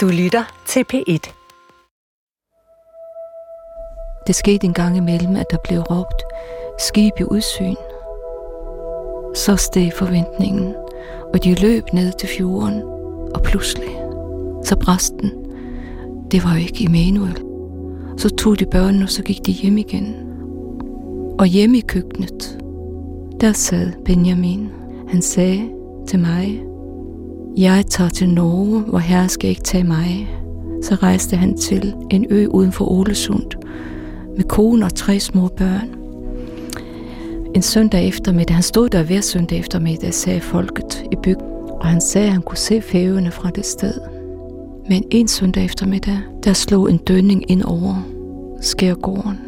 Du lytter til P1. Det skete en gang imellem, at der blev råbt skib i udsyn. Så steg forventningen, og de løb ned til fjorden, og pludselig, så brast den. Det var jo ikke Emanuel. Så tog de børnene, og så gik de hjem igen. Og hjemme i køkkenet, der sad Benjamin. Han sagde til mig, jeg tager til Norge, hvor herre skal ikke tage mig. Så rejste han til en ø uden for Ålesund med kone og tre små børn. En søndag eftermiddag, han stod der hver søndag eftermiddag, sagde folket i bygden, og han sagde, at han kunne se fævene fra det sted. Men en søndag eftermiddag, der slog en dønning ind over skærgården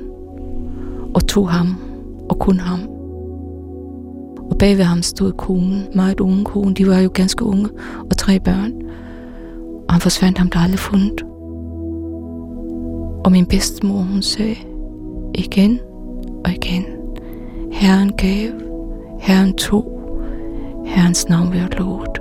og tog ham og kun ham. Og bagved ham stod konen, meget unge kone, de var jo ganske unge, og tre børn. Og han forsvandt ham der aldrig fundet. Og min bedstemor, hun sagde, igen og igen, Herren gav, Herren tog, Herrens navn være lovet.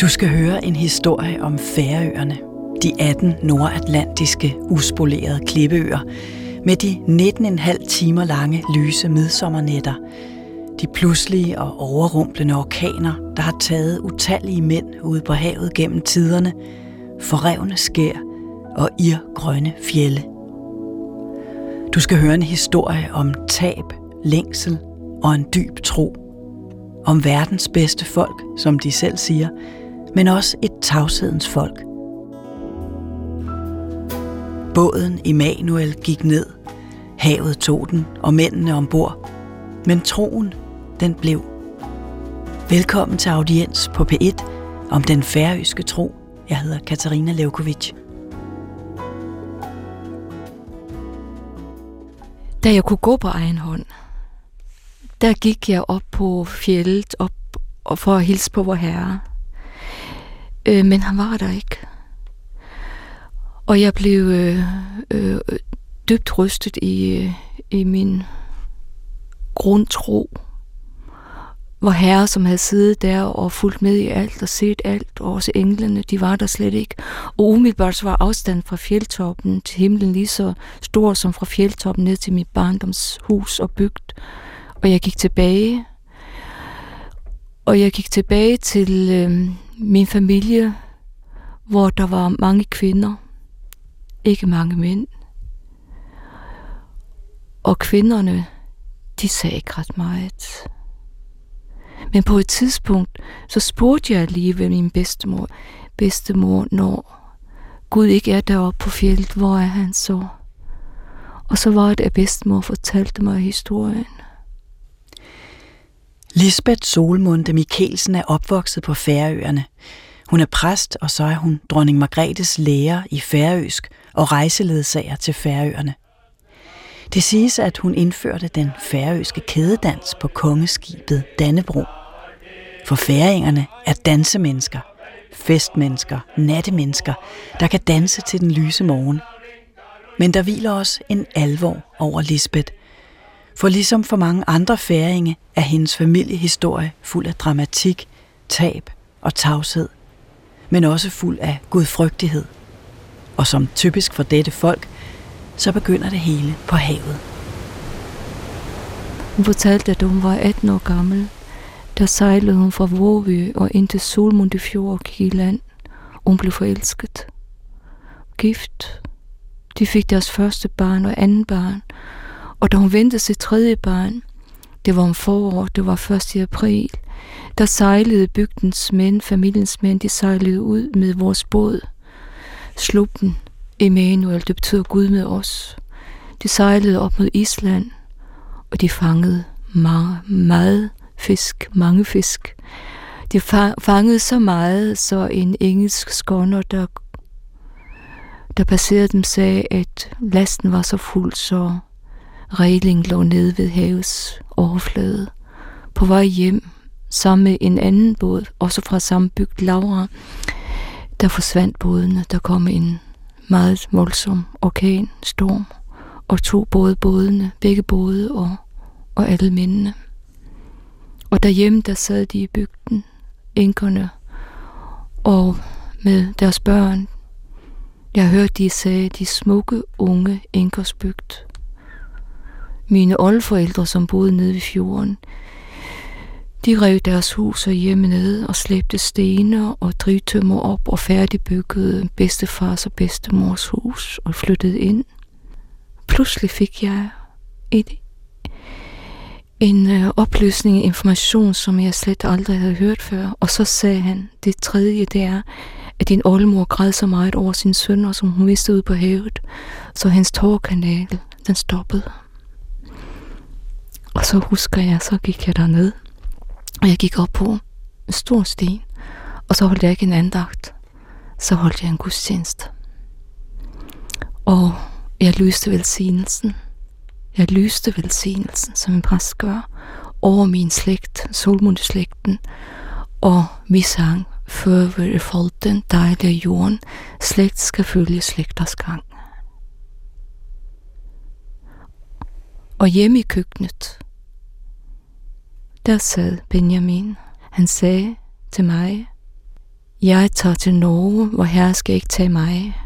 Du skal høre en historie om Færøerne, de 18 nordatlantiske uspolerede klippeøer, med de 19,5 timer lange lyse midsommernetter, de pludselige og overrumplende orkaner, der har taget utallige mænd ude på havet gennem tiderne, forrevne skær og irgrønne fjelle. Du skal høre en historie om tab, længsel og en dyb tro. Om verdens bedste folk, som de selv siger, men også et tavshedens folk. Båden Immanuel gik ned. Havet tog den, og mændene ombord. Men troen, den blev. Velkommen til audiens på P1 om den færøske tro. Jeg hedder Katarina Levkovic. Da jeg kunne gå på egen hånd, der gik jeg op på fjellet op og for at hilse på vor herre. Øh, men han var der ikke. Og jeg blev øh, øh, dybt rystet i, øh, i min grundtro. Hvor herre, som havde siddet der og fulgt med i alt og set alt, og også englene, de var der slet ikke. Og umiddelbart så var afstanden fra fjeldtoppen til himlen lige så stor som fra fjeldtoppen ned til mit barndomshus og bygd. Og jeg gik tilbage. Og jeg gik tilbage til øh, min familie, hvor der var mange kvinder, ikke mange mænd. Og kvinderne, de sagde ikke ret meget. Men på et tidspunkt, så spurgte jeg alligevel min bedstemor, bedstemor, når Gud ikke er deroppe på fjellet, hvor er han så? Og så var det, at bedstemor fortalte mig historien. Lisbeth Solmunde Mikkelsen er opvokset på Færøerne. Hun er præst, og så er hun dronning Margrethes lærer i færøsk og rejseledsager til Færøerne. Det siges, at hun indførte den færøske kædedans på kongeskibet Dannebro. For færingerne er dansemennesker, festmennesker, nattemennesker, der kan danse til den lyse morgen. Men der hviler også en alvor over Lisbeth. For ligesom for mange andre færinge er hendes familiehistorie fuld af dramatik, tab og tavshed, men også fuld af gudfrygtighed. Og som typisk for dette folk, så begynder det hele på havet. Hun fortalte, at hun var 18 år gammel. Der sejlede hun fra Vårby og ind til Solmunde Fjord og gik i land. Hun blev forelsket. Gift. De fik deres første barn og anden barn. Og da hun ventede sit tredje barn, det var om forår, det var 1. april, der sejlede bygdens mænd, familiens mænd, de sejlede ud med vores båd. Sluppen, Emanuel, det betyder Gud med os. De sejlede op mod Island, og de fangede meget, meget fisk, mange fisk. De fangede så meget, så en engelsk skåner, der, der passerede dem, sagde, at lasten var så fuld, så regling lå nede ved havets overflade. På vej hjem, sammen med en anden båd, også fra samme bygd, Laura, der forsvandt bådene. Der kom en meget voldsom orkan, storm, og tog både bådene, begge både og, og alle mændene. Og derhjemme, der sad de i bygden, enkerne, og med deres børn. Jeg hørte, de sagde, de smukke, unge enkersbygd. Mine oldforældre, som boede nede ved fjorden, de rev deres hus og hjemme ned og slæbte stener og drivtømmer op og færdigbyggede bedstefars og bedstemors hus og flyttede ind. Pludselig fik jeg et, en øh, oplysning, information, som jeg slet aldrig havde hørt før. Og så sagde han, det tredje det er, at din oldemor græd så meget over sin søn, som hun mistede ud på havet, så hans tårkanal, den stoppede. Og så husker jeg, så gik jeg derned, og jeg gik op på en stor sten, og så holdt jeg ikke en andagt, så holdt jeg en gudstjeneste. Og jeg lyste velsignelsen. Jeg lyste velsignelsen, som en præst gør, over min slægt, solmundeslægten, og vi sang, før vi folk den dejlige jorden, slægt skal følge slægters gang. Og hjemme i køkkenet, der sad Benjamin. Han sagde til mig, jeg tager til Norge, hvor herre skal ikke tage mig.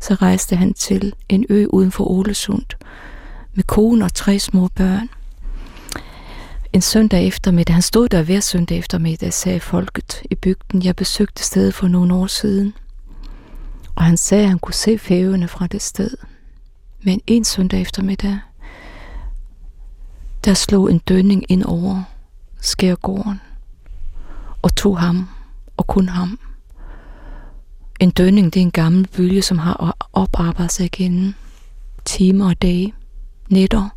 Så rejste han til en ø uden for Olesund med kone og tre små børn. En søndag eftermiddag, han stod der hver søndag eftermiddag, sagde folket i bygden. Jeg besøgte stedet for nogle år siden. Og han sagde, at han kunne se fævene fra det sted. Men en søndag eftermiddag, der slog en dønning ind over skærgården og tog ham og kun ham. En dønning, det er en gammel bølge, som har oparbejdet sig igen timer og dage, nætter,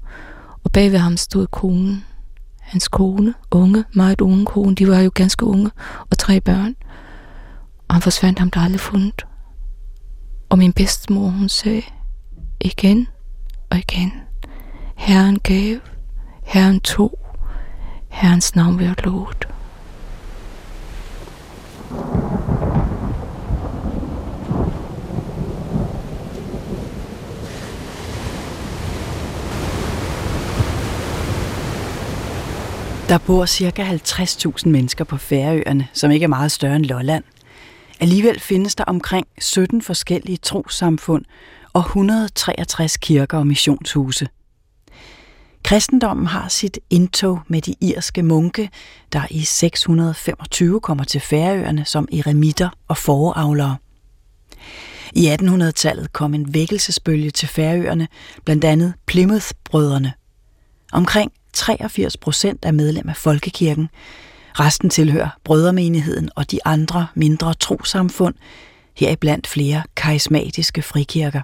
og bagved ham stod konen, hans kone, unge, meget unge kone, de var jo ganske unge, og tre børn. Og han forsvandt ham der aldrig fundet. Og min bedstemor, hun sagde, igen og igen, Herren gav, Herren tog, Herrens navn være lovet. Der bor ca. 50.000 mennesker på Færøerne, som ikke er meget større end Lolland. Alligevel findes der omkring 17 forskellige trosamfund og 163 kirker og missionshuse – Kristendommen har sit indtog med de irske munke, der i 625 kommer til Færøerne som eremitter og foreavlere. I 1800-tallet kom en vækkelsesbølge til Færøerne, blandt andet Plymouth-brødrene. Omkring 83 procent er medlem af Folkekirken. Resten tilhører brødremenigheden og de andre mindre trosamfund, heriblandt flere karismatiske frikirker.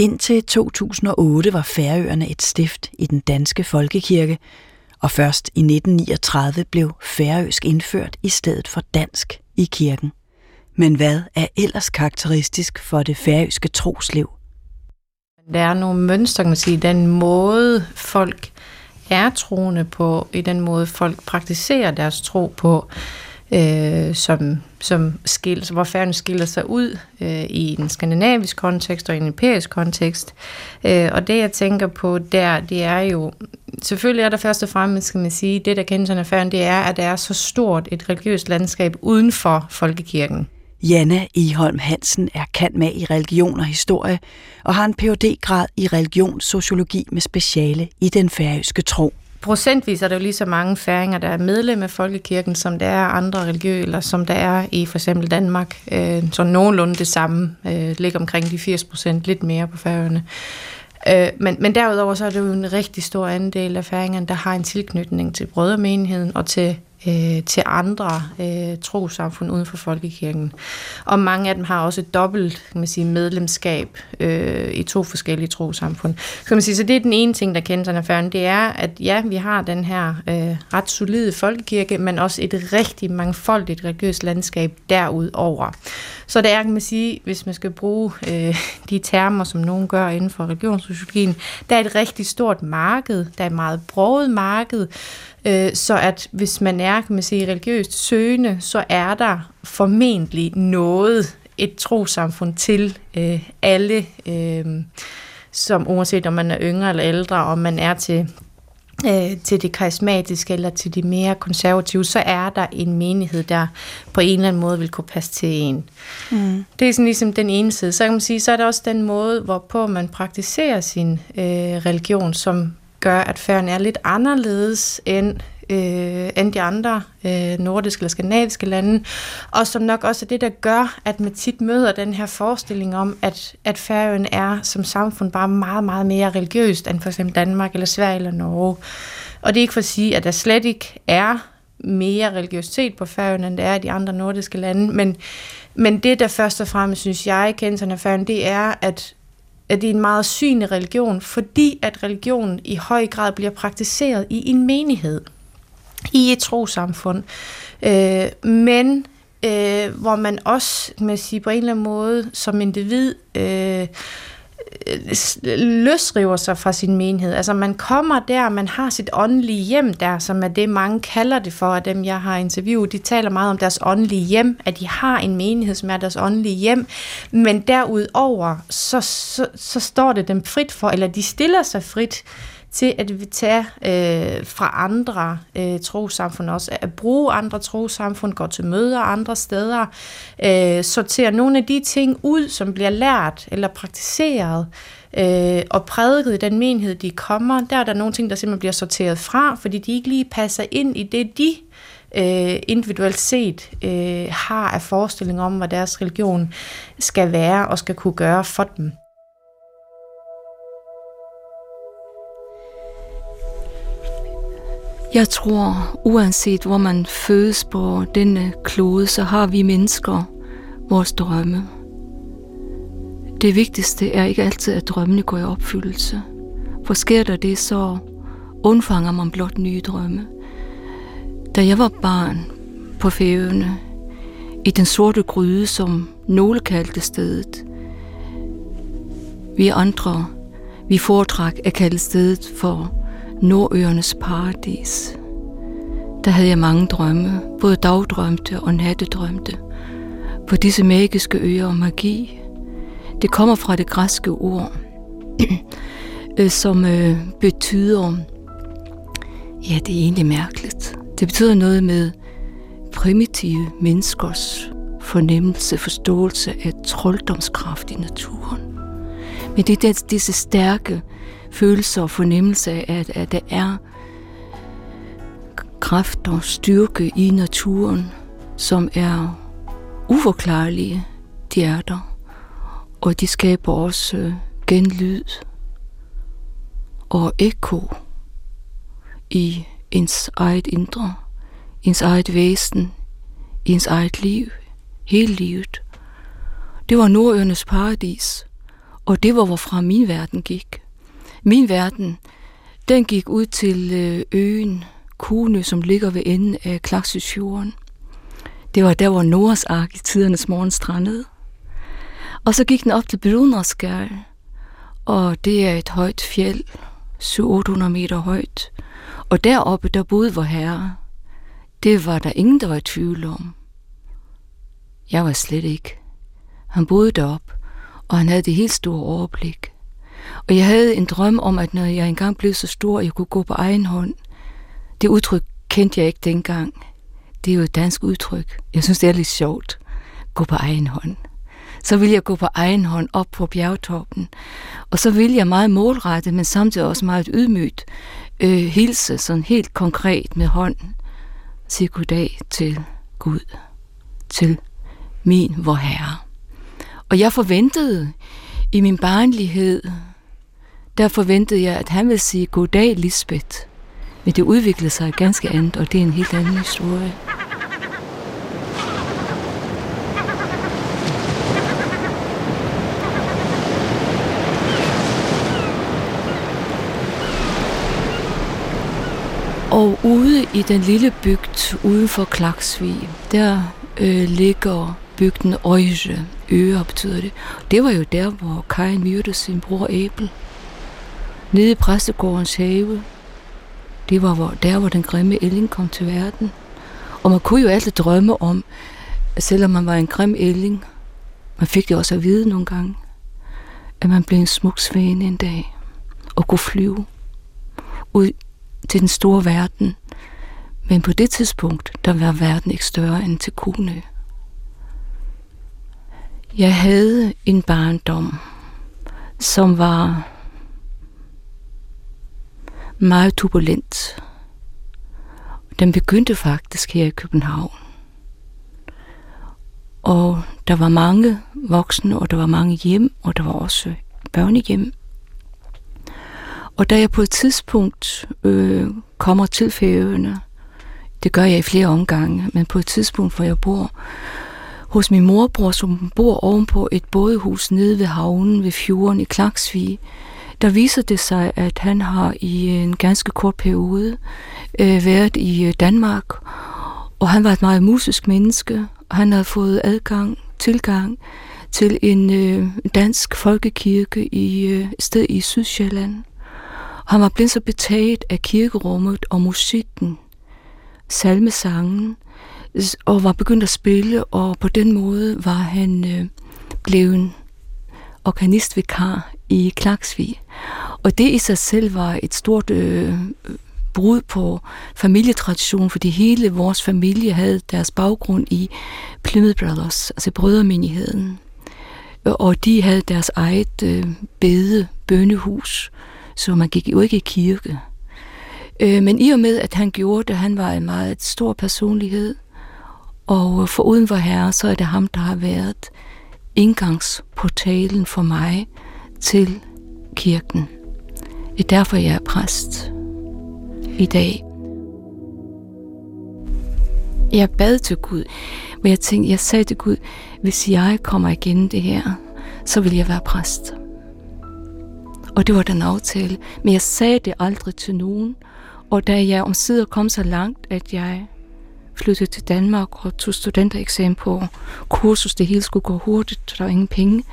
Indtil 2008 var Færøerne et stift i den danske folkekirke, og først i 1939 blev færøsk indført i stedet for dansk i kirken. Men hvad er ellers karakteristisk for det færøske trosliv? Der er nogle mønstre, kan man sige, den måde folk er troende på, i den måde folk praktiserer deres tro på, øh, som, som skil, hvor færgen skiller sig ud øh, i en skandinavisk kontekst og en europæisk kontekst. Øh, og det, jeg tænker på der, det er jo, selvfølgelig er der først og fremmest, skal man sige, det, der kendes færgen, det er, at der er så stort et religiøst landskab uden for folkekirken. Janne Iholm Hansen er kendt med i religion og historie og har en phd grad i religionssociologi med speciale i den færøske tro procentvis er der jo lige så mange færinger, der er medlem af Folkekirken, som der er andre religiøse, som der er i for eksempel Danmark. Øh, så nogenlunde det samme, øh, ligger omkring de 80 procent, lidt mere på færøerne. Øh, men, men derudover så er det jo en rigtig stor andel af færingerne, der har en tilknytning til brødremenigheden og til øh, til andre øh, trosamfund uden for folkekirken. Og mange af dem har også et dobbelt kan man sige, medlemskab øh, i to forskellige trosamfund. Så, man sige, så det er den ene ting, der kendes affæren, det er, at ja, vi har den her øh, ret solide folkekirke, men også et rigtig mangfoldigt religiøst landskab derudover. Så det er, kan man sige, hvis man skal bruge øh, de termer, som nogen gør inden for religionssociologien, der er et rigtig stort marked, der er et meget broget marked, Øh, så at hvis man er kan man sige, religiøst søgende, så er der formentlig noget, et trosamfund til øh, alle, øh, som uanset om man er yngre eller ældre, om man er til øh, til det karismatiske eller til de mere konservative, så er der en menighed, der på en eller anden måde vil kunne passe til en. Mm. Det er sådan ligesom den ene side. Så kan man sige, så er der også den måde, hvorpå man praktiserer sin øh, religion, som gør, at færgen er lidt anderledes end øh, end de andre øh, nordiske eller skandinaviske lande, og som nok også er det, der gør, at man tit møder den her forestilling om, at, at Færøen er som samfund bare meget, meget mere religiøst end for eksempel Danmark eller Sverige eller Norge. Og det er ikke for at sige, at der slet ikke er mere religiøsitet på Færøen, end der er i de andre nordiske lande, men, men det, der først og fremmest, synes jeg, kendt af Færøen, det er, at at det er en meget synlig religion, fordi at religionen i høj grad bliver praktiseret i en menighed i et trosamfund. Øh, men øh, hvor man også man sige, på en eller anden måde som individ øh, Øh, løsriver sig fra sin menighed. Altså man kommer der, man har sit åndelige hjem der, som er det, mange kalder det for, af dem jeg har interviewet. De taler meget om deres åndelige hjem, at de har en menighed, som er deres åndelige hjem. Men derudover, så, så, så står det dem frit for, eller de stiller sig frit til at vi tager øh, fra andre øh, trosamfund også, at bruge andre trosamfund, gå til møder andre steder, øh, sortere nogle af de ting ud, som bliver lært eller praktiseret, øh, og prædiket i den menighed, de kommer, der er der nogle ting, der simpelthen bliver sorteret fra, fordi de ikke lige passer ind i det, de øh, individuelt set øh, har af forestilling om, hvad deres religion skal være og skal kunne gøre for dem. Jeg tror, uanset hvor man fødes på denne klode, så har vi mennesker vores drømme. Det vigtigste er ikke altid, at drømmene går i opfyldelse. For sker der det, så undfanger man blot nye drømme. Da jeg var barn på fævene, i den sorte gryde, som nogle kaldte stedet, vi andre, vi foretræk at kalde stedet for Nordøernes paradis. Der havde jeg mange drømme, både dagdrømte og nattedrømte. På disse magiske øer og magi. Det kommer fra det græske ord, øh, som øh, betyder, ja, det er egentlig mærkeligt. Det betyder noget med primitive menneskers fornemmelse, forståelse af trolddomskraft i naturen. Men det er disse stærke følelse og fornemmelse af, at, at der er kraft og styrke i naturen, som er uforklarlige. De er der. Og de skaber også øh, genlyd og ekko i ens eget indre, ens eget væsen, ens eget liv, hele livet. Det var Nordøernes paradis, og det var, hvorfra min verden gik. Min verden, den gik ud til øh, øen Kune, som ligger ved enden af Klaksysfjorden. Det var der, hvor Noras ark i tidernes morgen strandede. Og så gik den op til Brunnerskær, og det er et højt fjeld, 700 meter højt. Og deroppe, der boede vor herre. Det var der ingen, der var i tvivl om. Jeg var slet ikke. Han boede derop, og han havde det helt store overblik. Og jeg havde en drøm om, at når jeg engang blev så stor, at jeg kunne gå på egen hånd. Det udtryk kendte jeg ikke dengang. Det er jo et dansk udtryk. Jeg synes, det er lidt sjovt. Gå på egen hånd. Så ville jeg gå på egen hånd op på bjergtoppen. Og så ville jeg meget målrettet, men samtidig også meget ydmygt, øh, hilse sådan helt konkret med hånden. Sige goddag til Gud, til min vor Herre. Og jeg forventede i min barnlighed, der forventede jeg, at han ville sige, goddag Lisbeth. Men det udviklede sig ganske andet, og det er en helt anden historie. Og ude i den lille bygd uden for Klaksvig, der øh, ligger bygden Øje. Øre betyder det. Det var jo der, hvor Kajen myrdede sin bror Abel nede i præstegårdens have. Det var hvor, der, hvor den grimme ælling kom til verden. Og man kunne jo altid drømme om, at selvom man var en grim ælling, man fik det også at vide nogle gange, at man blev en smuk svane en dag og kunne flyve ud til den store verden. Men på det tidspunkt, der var verden ikke større end til Kune. Jeg havde en barndom, som var meget turbulent. Den begyndte faktisk her i København. Og der var mange voksne, og der var mange hjem, og der var også børnehjem. Og da jeg på et tidspunkt øh, kommer til Færøerne, det gør jeg i flere omgange, men på et tidspunkt, hvor jeg bor hos min morbror, som bor ovenpå et bådehus nede ved havnen ved fjorden i Klaksvig, der viser det sig, at han har i en ganske kort periode øh, været i øh, Danmark, og han var et meget musisk menneske, og han havde fået adgang, tilgang til en øh, dansk folkekirke i øh, et sted i Sydsjælland. Han var blevet så betaget af kirkerummet og musikken, salmesangen, og var begyndt at spille, og på den måde var han øh, blevet organistvikar i Klaksvig. Og det i sig selv var et stort øh, brud på familietradition, fordi hele vores familie havde deres baggrund i Plymouth Brothers, altså brødremenigheden. Og de havde deres eget øh, bede, bønnehus, så man gik jo ikke i kirke. Øh, men i og med, at han gjorde det, han var en meget stor personlighed, og øh, for uden for herre, så er det ham, der har været indgangsportalen for mig til kirken. Det er derfor, jeg er præst i dag. Jeg bad til Gud, men jeg tænkte, jeg sagde til Gud, hvis jeg kommer igen det her, så vil jeg være præst. Og det var den aftale. Men jeg sagde det aldrig til nogen. Og da jeg omsider kom så langt, at jeg flyttede til Danmark og tog studentereksamen på kursus, det hele skulle gå hurtigt, der var ingen penge.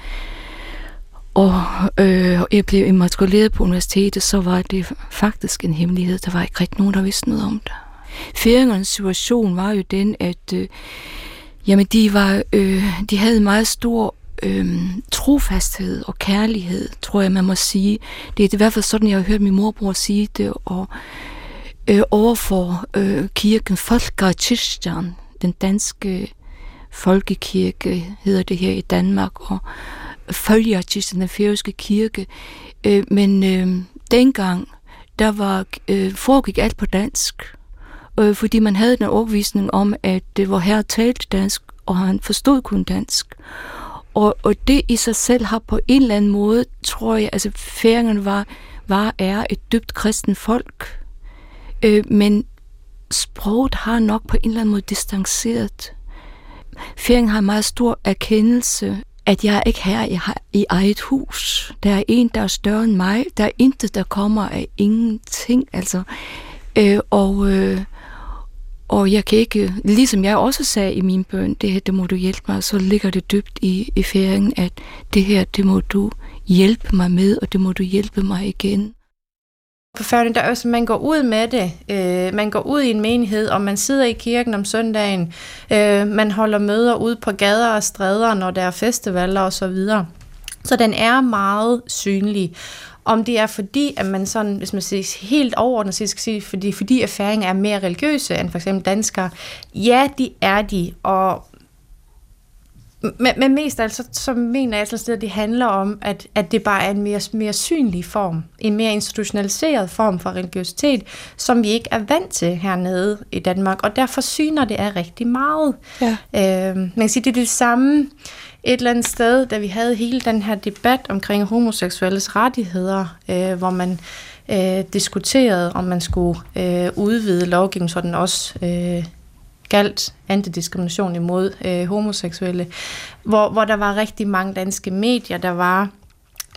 Og øh, jeg blev immatrikuleret på universitetet, så var det faktisk en hemmelighed. Der var ikke rigtig nogen, der vidste noget om det. Færingernes situation var jo den, at øh, jamen de, var, øh, de havde meget stor øh, trofasthed og kærlighed, tror jeg, man må sige. Det er i hvert fald sådan, jeg har hørt min morbror sige det, og øh, overfor øh, kirken Folkekirken, den danske folkekirke hedder det her i Danmark, og Folkekirken, den færøske kirke. Øh, men øh, dengang, der var, øh, foregik alt på dansk, øh, fordi man havde den overvisning om, at øh, det var her talte dansk, og han forstod kun dansk. Og, og det i sig selv har på en eller anden måde, tror jeg, altså færingerne var, var er et dybt kristen folk, øh, men sproget har nok på en eller anden måde distanceret. Færingen har en meget stor erkendelse, at jeg ikke her jeg har i eget hus. Der er en, der er større end mig. Der er intet, der kommer af ingenting. Altså, øh, og, øh, og jeg kan ikke, ligesom jeg også sagde i min bøn, det her, det må du hjælpe mig, så ligger det dybt i, i færingen, at det her, det må du hjælpe mig med, og det må du hjælpe mig igen. På færgen, der også, man går ud med det. Øh, man går ud i en menighed, og man sidder i kirken om søndagen. Øh, man holder møder ud på gader og stræder, når der er festivaler og så videre. Så den er meget synlig. Om det er fordi, at man sådan, hvis man siger helt overordnet skal sige, fordi, fordi erfaring er mere religiøse end for eksempel danskere. Ja, de er de, og men, men mest altså, så mener jeg altså, at det handler om, at, at det bare er en mere, mere synlig form, en mere institutionaliseret form for religiøsitet, som vi ikke er vant til hernede i Danmark, og derfor syner det af rigtig meget. Ja. Øh, man kan sige, det er det samme et eller andet sted, da vi havde hele den her debat omkring homoseksuelles rettigheder, øh, hvor man øh, diskuterede, om man skulle øh, udvide lovgivningen, så den også øh, galt antidiskrimination imod øh, homoseksuelle, hvor, hvor der var rigtig mange danske medier, der var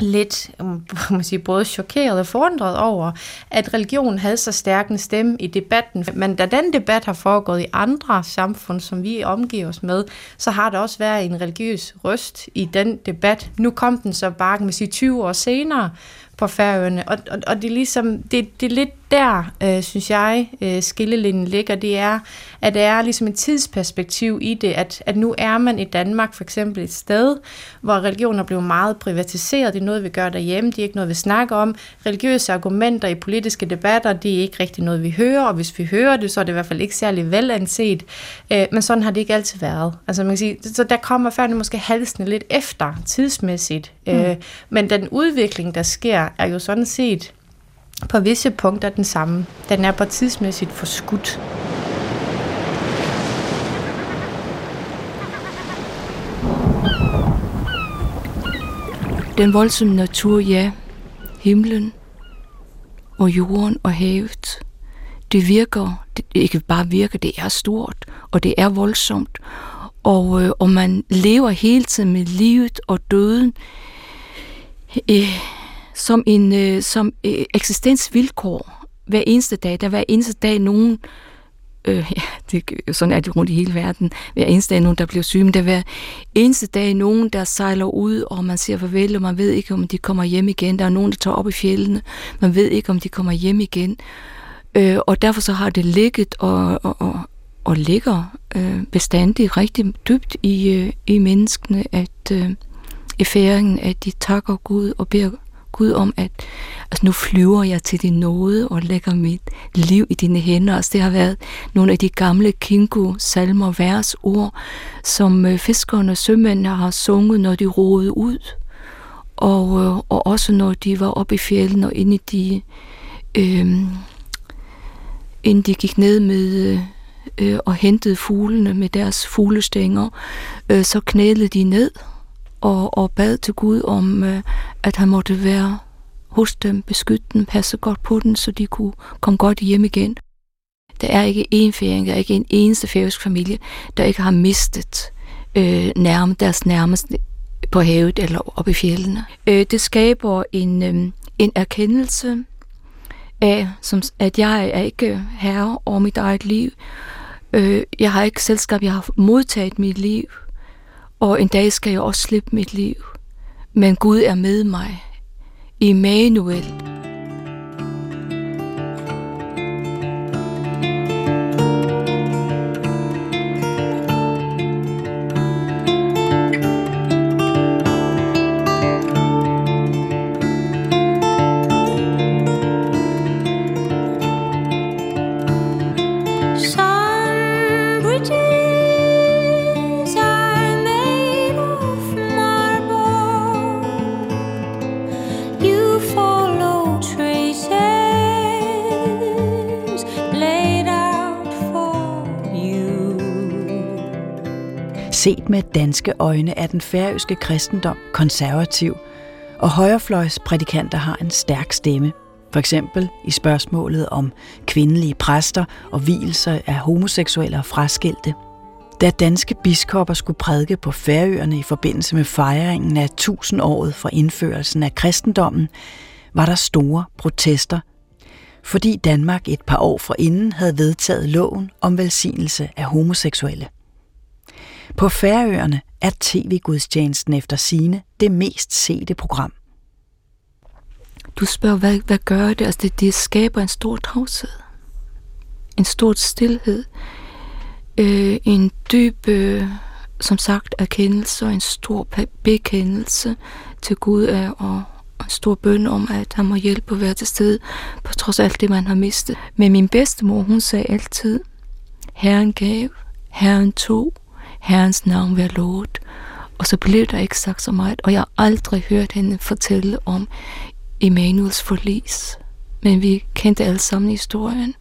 lidt um, man sige, både chokeret og forundret over, at religion havde så stærk en stemme i debatten. Men da den debat har foregået i andre samfund, som vi omgiver os med, så har der også været en religiøs røst i den debat. Nu kom den så bare, kan man sige, 20 år senere, på Færøerne. Og, og, og det er ligesom, det, det er lidt der, øh, synes jeg, øh, skillelinjen ligger. Det er, at der er ligesom et tidsperspektiv i det, at, at nu er man i Danmark for eksempel et sted, hvor religioner bliver meget privatiseret. Det er noget, vi gør derhjemme. Det er ikke noget, vi snakker om. Religiøse argumenter i politiske debatter, det er ikke rigtig noget, vi hører. Og hvis vi hører det, så er det i hvert fald ikke særlig velanset. Øh, men sådan har det ikke altid været. Altså man kan sige, så der kommer før måske halsene lidt efter tidsmæssigt. Mm. Øh, men den udvikling, der sker, er jo sådan set på visse punkter den samme. Den er på tidsmæssigt forskudt. Den voldsomme natur, ja. Himlen og jorden og havet. Det virker, det ikke bare virker, det er stort, og det er voldsomt. Og, øh, og man lever hele tiden med livet og døden. Øh, som en øh, som øh, eksistensvilkår hver eneste dag. Der hver eneste dag nogen, øh, ja, det, sådan er det rundt i hele verden, hver eneste dag nogen, der bliver syge, men der hver eneste dag nogen, der sejler ud, og man siger farvel, og man ved ikke, om de kommer hjem igen. Der er nogen, der tager op i fjellene, man ved ikke, om de kommer hjem igen. Øh, og derfor så har det ligget og, og, og, og ligger øh, bestandigt rigtig dybt i, øh, i menneskene, at øh, i færingen, at de takker Gud og beder Gud om, at altså nu flyver jeg til din nåde og lægger mit liv i dine hænder. Altså det har været nogle af de gamle kinko salmer, vers, ord, som øh, fiskerne og sømændene har sunget, når de roede ud. Og, øh, og også når de var oppe i fjellene og inde i de, øh, inden de gik ned med øh, og hentede fuglene med deres fuglestænger, øh, så knælede de ned og, og bad til Gud om, øh, at han måtte være hos dem, beskytte dem, passe godt på dem, så de kunne komme godt hjem igen. Der er ikke en færing, der er ikke en eneste færøsk familie, der ikke har mistet øh, nærme, deres nærmeste på havet eller oppe i fjellene. Øh, det skaber en, øh, en erkendelse af, som, at jeg er ikke herre over mit eget liv. Øh, jeg har ikke selskab, jeg har modtaget mit liv og en dag skal jeg også slippe mit liv. Men Gud er med mig. Immanuel. Set med danske øjne er den færøske kristendom konservativ, og højrefløjsprædikanter har en stærk stemme. For eksempel i spørgsmålet om kvindelige præster og hvilelser af homoseksuelle og fraskilte. Da danske biskopper skulle prædike på Færøerne i forbindelse med fejringen af tusindåret for indførelsen af kristendommen, var der store protester, fordi Danmark et par år forinden havde vedtaget loven om velsignelse af homoseksuelle. På Færøerne er tv-gudstjenesten efter sine det mest sete program. Du spørger, hvad, hvad gør det? Altså det, det skaber en stor tavshed. En stor stillhed. Øh, en dyb, øh, som sagt, erkendelse og en stor bekendelse til Gud er, og, og en stor bøn om, at han må hjælpe og være til stede, på trods af alt det, man har mistet. Men min bedstemor, hun sagde altid, Herren gav, Herren tog, Herrens navn være lovet. Og så blev der ikke sagt så meget, og jeg har aldrig hørt hende fortælle om Emanuels forlis. Men vi kendte alle sammen historien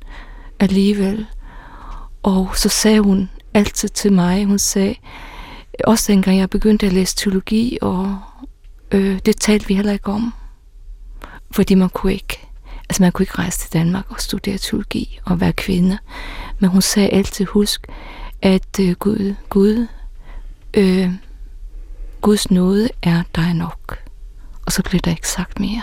alligevel. Og så sagde hun altid til mig, hun sagde, også dengang jeg begyndte at læse teologi, og øh, det talte vi heller ikke om. Fordi man kunne ikke, altså man kunne ikke rejse til Danmark og studere teologi og være kvinde. Men hun sagde altid, husk, at øh, Gud, Gud, øh, Guds nåde er dig nok. Og så bliver der ikke sagt mere.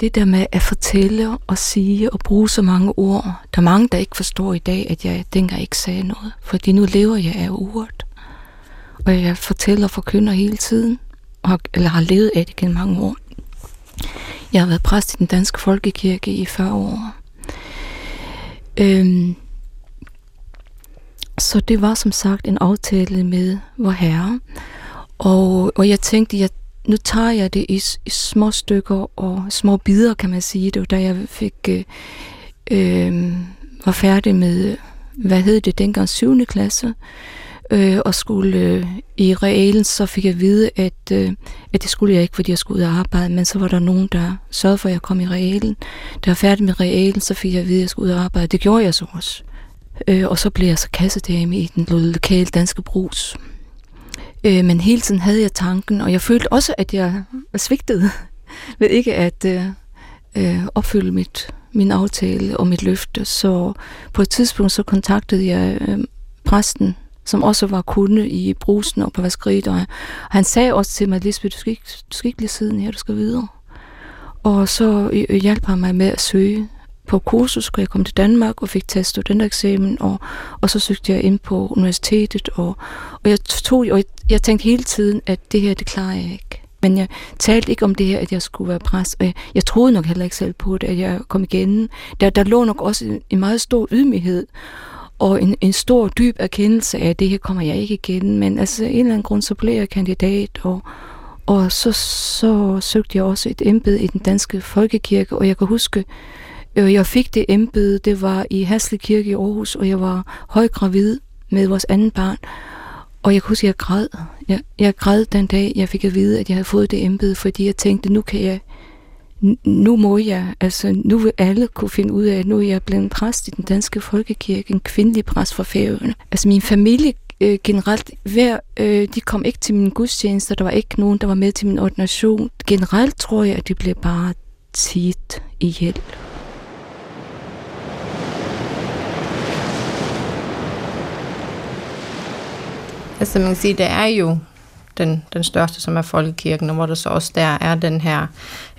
Det der med at fortælle og sige og bruge så mange ord, der er mange, der ikke forstår i dag, at jeg dengang ikke sagde noget. Fordi nu lever jeg af ordet. Og jeg fortæller og forkynder hele tiden, og, eller har levet af det gennem mange år. Jeg har været præst i den danske folkekirke i 40 år. Øhm, så det var som sagt en aftale med vor herre. Og, og jeg tænkte, jeg, nu tager jeg det i, i små stykker og små bidder, kan man sige. Det var da jeg fik, øh, øh, var færdig med, hvad hed det dengang, 7. klasse øh, og skulle øh, i realen, så fik jeg at vide, at, øh, at det skulle jeg ikke, fordi jeg skulle ud og arbejde, men så var der nogen, der sørgede for, at jeg kom i realen. Da jeg var færdig med realen, så fik jeg at vide, at jeg skulle ud og arbejde. Det gjorde jeg så også. Øh, og så blev jeg så kassedame i den lokale danske brus. Øh, men hele tiden havde jeg tanken, og jeg følte også, at jeg svigtede ved ikke at øh, øh, opfylde mit, min aftale og mit løfte. Så på et tidspunkt så kontaktede jeg øh, præsten som også var kunde i brusen og på vaskeriet. Og han sagde også til mig, Lisbeth, du skal ikke, du skal ikke blive siden her, du skal videre. Og så øh, hjalp han mig med at søge på kursus, og jeg kom til Danmark og fik taget studentereksamen, og, og så søgte jeg ind på universitetet, og, og jeg tog, og jeg, jeg tænkte hele tiden, at det her, det klarer jeg ikke. Men jeg talte ikke om det her, at jeg skulle være præst, og jeg, jeg troede nok heller ikke selv på det, at jeg kom igen. Der, der lå nok også en, en meget stor ydmyghed, og en, en stor, dyb erkendelse af, at det her kommer jeg ikke igen, men altså en eller anden grund, så blev jeg kandidat, og, og så, så søgte jeg også et embede i den danske folkekirke, og jeg kan huske, Øh, jeg fik det embede, det var i Hasle Kirke i Aarhus, og jeg var højgravid med vores anden barn, og jeg kunne huske, at jeg græd. Jeg, jeg græd den dag, jeg fik at vide, at jeg havde fået det embede, fordi jeg tænkte, nu kan jeg nu må jeg, altså nu vil alle kunne finde ud af, at nu er jeg blevet præst i den danske folkekirke, en kvindelig præst fra Færøerne. Altså min familie øh, generelt, hver, øh, de kom ikke til min gudstjeneste, der var ikke nogen, der var med til min ordination. Generelt tror jeg, at det blev bare tit i Altså man kan sige, det er jo den, den største, som er Folkekirken, og hvor der så også der er den her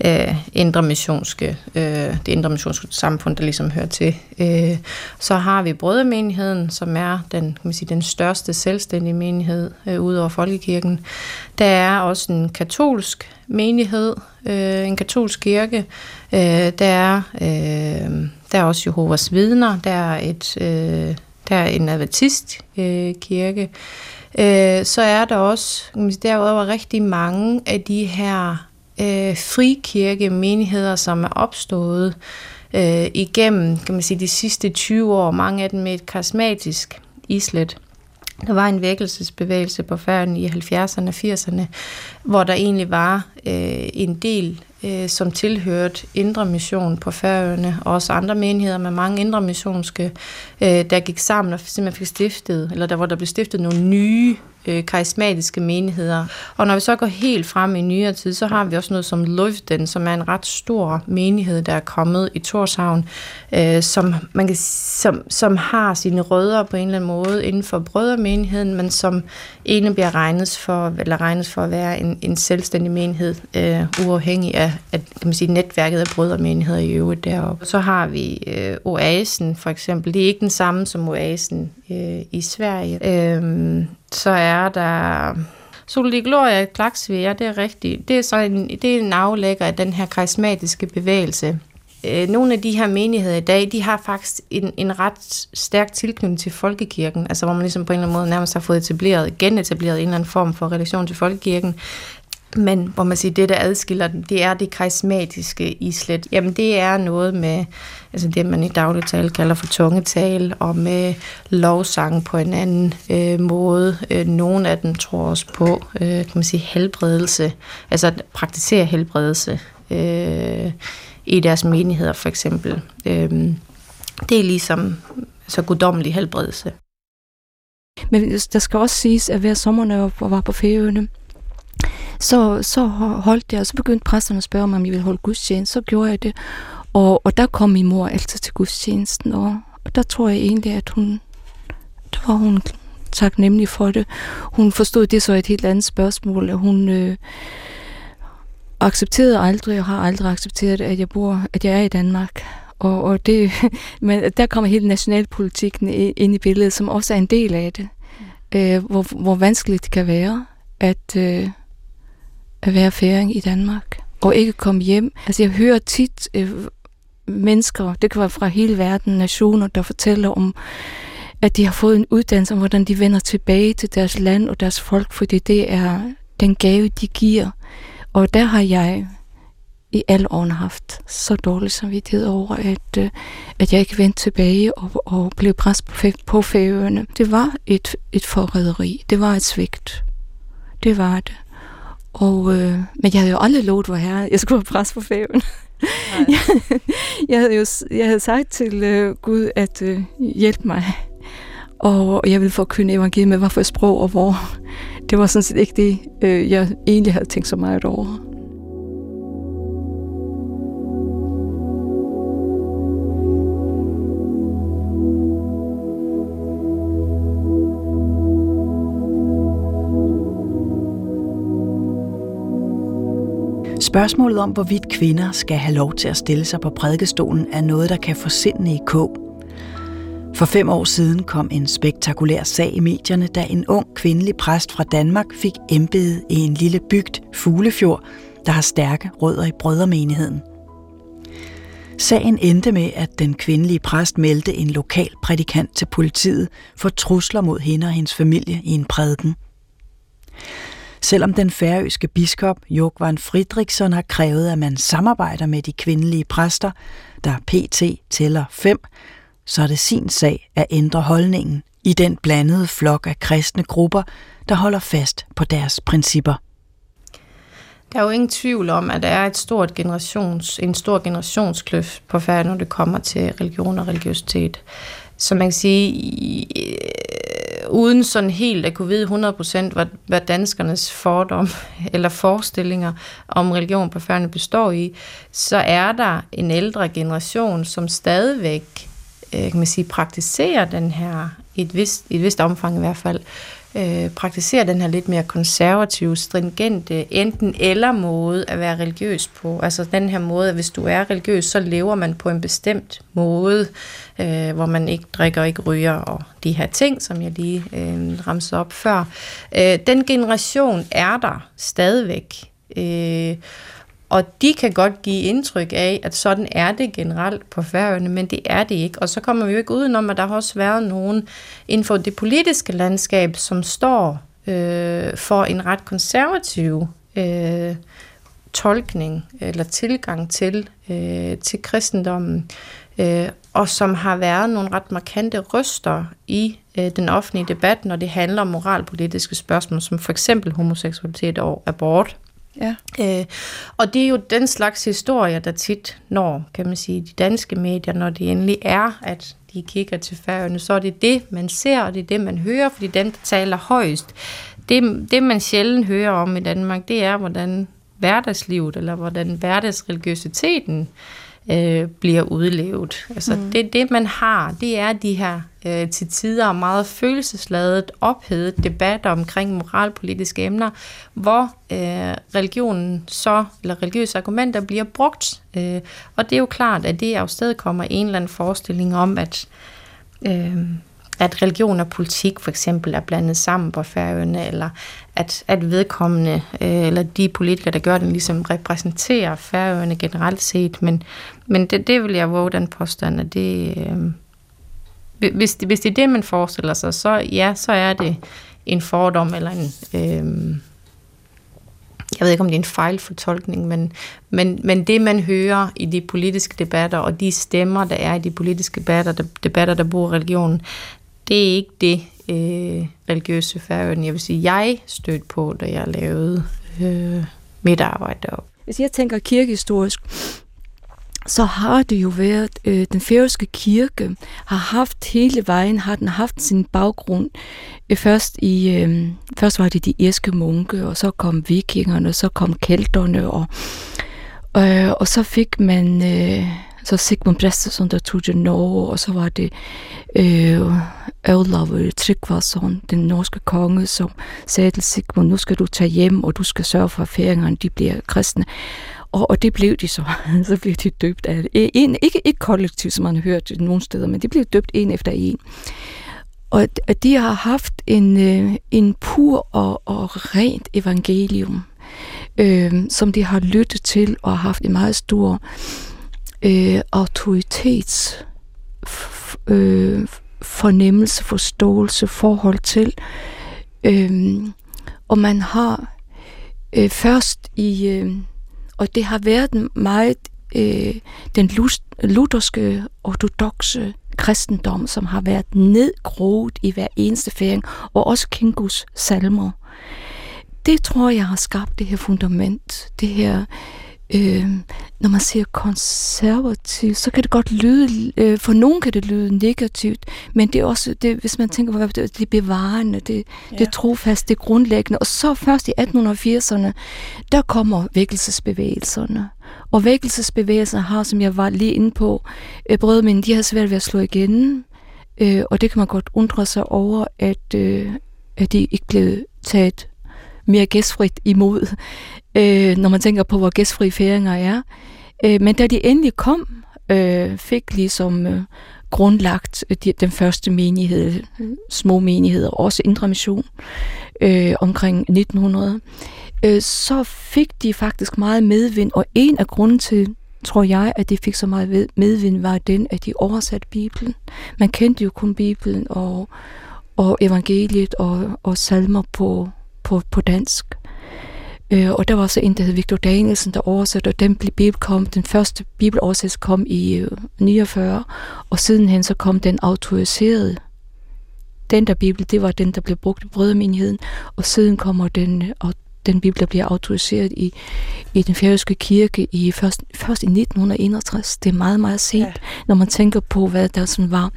øh, indre missionske, øh, det indre missionske samfund, der ligesom hører til. Øh, så har vi Brødremenigheden, som er den, kan man sige, den største selvstændige menighed øh, ud over Folkekirken. Der er også en katolsk menighed, øh, en katolsk kirke. Øh, der, er, øh, der er også Jehovas vidner, der er, et, øh, der er en adventist øh, kirke, øh, så er der også derudover rigtig mange af de her øh, frikirke menigheder, som er opstået øh, igennem kan man sige, de sidste 20 år, mange af dem med et karismatisk islet. Der var en vækkelsesbevægelse på færden i 70'erne og 80'erne, hvor der egentlig var øh, en del øh, som tilhørte Indre Mission på Færøerne, og også andre menigheder med mange indre missionske, øh, der gik sammen og simpelthen fik stiftet, eller der hvor der blev stiftet nogle nye øh, karismatiske menigheder. Og når vi så går helt frem i nyere tid, så har vi også noget som Løften, som er en ret stor menighed, der er kommet i Torshavn, øh, som, man kan, som, som har sine rødder på en eller anden måde inden for brødremenigheden, men som egentlig bliver regnet for, eller regnes for at være en, en selvstændig menighed, øh, uafhængig af at, kan man sige, netværket af brødremenigheder i øvrigt deroppe. Så har vi øh, Oasen for eksempel. Det er ikke den samme som Oasen øh, i Sverige. Øh, så er der Soli Gloria Klaksvia, det er rigtigt. Det er, så en, det er en aflægger af den her karismatiske bevægelse. Øh, nogle af de her menigheder i dag, de har faktisk en, en ret stærk tilknytning til folkekirken, altså hvor man ligesom på en eller anden måde nærmest har fået etableret, genetableret en eller anden form for relation til folkekirken. Men hvor man siger, det der adskiller dem, det er det karismatiske islet. Jamen det er noget med, altså det man i dagligtale kalder for tungetal, og med lovsang på en anden øh, måde. Øh, Nogle af dem tror også på, øh, kan man sige, helbredelse, altså at praktisere helbredelse øh, i deres menigheder for eksempel. Øh, det er ligesom så guddommelig helbredelse. Men der skal også siges, at hver sommer, når jeg var på Færøerne, så, så holdt jeg, og så begyndte præsterne at spørge mig, om jeg ville holde gudstjeneste. Så gjorde jeg det. Og, og der kom min mor altid til gudstjenesten, og, og der tror jeg egentlig, at hun, der var hun taknemmelig for det. Hun forstod det så et helt andet spørgsmål, at hun øh, accepterede aldrig, og har aldrig accepteret, at jeg bor, at jeg er i Danmark. Og, og det, men der kommer hele nationalpolitikken ind i billedet, som også er en del af det. Øh, hvor, hvor vanskeligt det kan være at, øh, at være færing i Danmark. og ikke komme hjem. Altså jeg hører tit øh, mennesker, det kan være fra hele verden, nationer, der fortæller om, at de har fået en uddannelse om, hvordan de vender tilbage til deres land og deres folk, fordi det er den gave, de giver. Og der har jeg i alle årene haft så dårlig samvittighed over, at, øh, at jeg ikke vendte tilbage og, og blev presset på, på færøerne. Det var et, et forræderi. Det var et svigt. Det var det. Og, øh, men jeg havde jo aldrig lovet, hvor her jeg skulle have pres på færøerne. jeg, jeg, havde jo jeg havde sagt til øh, Gud, at øh, hjælp mig. Og jeg ville forkynde evangeliet med, hvad for sprog og hvor. Det var sådan set ikke det, øh, jeg egentlig havde tænkt så meget over. Spørgsmålet om, hvorvidt kvinder skal have lov til at stille sig på prædikestolen, er noget, der kan få sindene i kog. For fem år siden kom en spektakulær sag i medierne, da en ung kvindelig præst fra Danmark fik embede i en lille bygd, Fuglefjord, der har stærke rødder i brødremenigheden. Sagen endte med, at den kvindelige præst meldte en lokal prædikant til politiet for trusler mod hende og hendes familie i en prædiken. Selvom den færøske biskop Jokvan Fridriksson har krævet, at man samarbejder med de kvindelige præster, der pt. tæller fem, så er det sin sag at ændre holdningen i den blandede flok af kristne grupper, der holder fast på deres principper. Der er jo ingen tvivl om, at der er et stort generations, en stor generationskløft på færd, når det kommer til religion og religiøsitet. Så man kan sige, uden sådan helt at kunne vide 100% hvad, hvad danskernes fordom eller forestillinger om religion på færne består i, så er der en ældre generation, som stadigvæk øh, kan man sige, praktiserer den her, i et vist, i et vist omfang i hvert fald, øh, praktiserer den her lidt mere konservative, stringente, enten eller måde at være religiøs på. Altså den her måde, at hvis du er religiøs, så lever man på en bestemt måde, øh, hvor man ikke drikker, ikke ryger og de her ting, som jeg lige øh, ramte op før. Øh, den generation er der stadigvæk. Øh, og de kan godt give indtryk af, at sådan er det generelt på færøerne, men det er det ikke. Og så kommer vi jo ikke udenom, at der har også været nogen inden for det politiske landskab, som står øh, for en ret konservativ øh, tolkning eller tilgang til, øh, til kristendommen, øh, og som har været nogle ret markante røster i øh, den offentlige debat, når det handler om moralpolitiske spørgsmål, som for eksempel homoseksualitet og abort. Ja. Øh, og det er jo den slags historier, der tit når, kan man sige, de danske medier, når det endelig er, at de kigger til færøerne, så er det det, man ser, og det er det, man hører, fordi den, der taler højst, det, det man sjældent hører om i Danmark, det er, hvordan hverdagslivet, eller hvordan hverdagsreligiøsiteten øh, bliver udlevet. Altså mm. det, det, man har, det er de her øh, til tider meget følelsesladet, ophedet debatter omkring moralpolitiske emner, hvor øh, religionen så, eller religiøse argumenter bliver brugt. Øh, og det er jo klart, at det afsted kommer en eller anden forestilling om, at øh, at religion og politik for eksempel er blandet sammen på færøerne, eller at, at vedkommende, øh, eller de politikere, der gør det, ligesom repræsenterer færøerne generelt set. Men, men det, det vil jeg våge den påstand, at det, øh, hvis, hvis det er det, man forestiller sig, så ja, så er det en fordom, eller en... Øh, jeg ved ikke, om det er en fejlfortolkning, men, men, men det, man hører i de politiske debatter, og de stemmer, der er i de politiske debatter, der, debatter, der bruger religion, det er ikke det øh, religiøse færøen, jeg vil sige, jeg stødte på, da jeg lavede øh, mit arbejde deroppe. Hvis jeg tænker kirkehistorisk, så har det jo været, øh, den færøske kirke har haft hele vejen, har den haft sin baggrund. Øh, først, i, øh, først var det de irske munke, og så kom vikingerne, og så kom kelterne, og, øh, og så fik man... Øh, så Sigmund Brestesson, der tog til Norge, og så var det øh, Olav øh, Tryggvason, den norske konge, som sagde til Sigmund, nu skal du tage hjem, og du skal sørge for, at færingerne de bliver kristne. Og, og det blev de så. så blev de døbt af en, ikke ikke kollektivt, som man har hørt nogle steder, men de blev døbt en efter en. Og de har haft en, øh, en pur og, og rent evangelium øh, som de har lyttet til og har haft en meget stor øh, autoritets øh, fornemmelse, forståelse, forhold til. Øh, og man har øh, først i, øh, og det har været meget øh, den lutherske ortodoxe kristendom, som har været nedgroet i hver eneste færing, og også Kingus salmer. Det tror jeg har skabt det her fundament, det her øh, når man siger konservativ, så kan det godt lyde, øh, for nogen kan det lyde negativt, men det er også, det, hvis man tænker på, det, det er bevarende, det, ja. det er trofast, det er grundlæggende. Og så først i 1880'erne, der kommer vækkelsesbevægelserne. Og vækkelsesbevægelserne har, som jeg var lige inde på, øh, brødmænd, de har svært ved at slå igen, øh, og det kan man godt undre sig over, at, øh, at de ikke blev taget mere gæstfrit imod, øh, når man tænker på, hvor gæstfri færinger er. Øh, men da de endelig kom, øh, fik ligesom øh, grundlagt øh, de, den første menighed, små menigheder, også Indre Mission, øh, omkring 1900, øh, så fik de faktisk meget medvind, og en af grunden til, tror jeg, at de fik så meget medvind, var den, at de oversatte Bibelen. Man kendte jo kun Bibelen og, og evangeliet og, og salmer på, på, på dansk. Øh, og der var så en, der hed Victor Danielsen, der oversatte, og den bibel kom, den første bibeloversættelse kom i øh, 49, og sidenhen så kom den autoriserede. Den der bibel, det var den, der blev brugt i brødremenigheden, og siden kommer den, og den bibel, der bliver autoriseret i, i den færøske kirke i først, først i 1961. Det er meget, meget sent, ja. når man tænker på, hvad der sådan var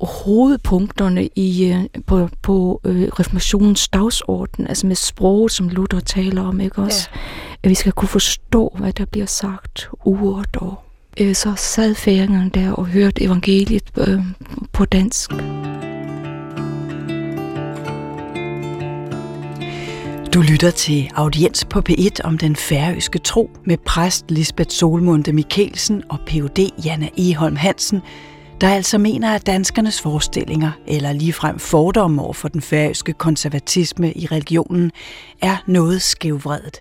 hovedpunkterne i, øh, på, på øh, reformationens dagsorden, altså med sproget, som Luther taler om, ikke også? Ja. At vi skal kunne forstå, hvad der bliver sagt uret og øh, så sad færingerne der og hørte evangeliet øh, på dansk. Du lytter til Audiens på P1 om den færøske tro med præst Lisbeth Solmunde Mikkelsen og Ph.D. Janne Eholm Hansen – der altså mener, at danskernes forestillinger, eller ligefrem fordomme over for den færøske konservatisme i religionen, er noget skævvredet.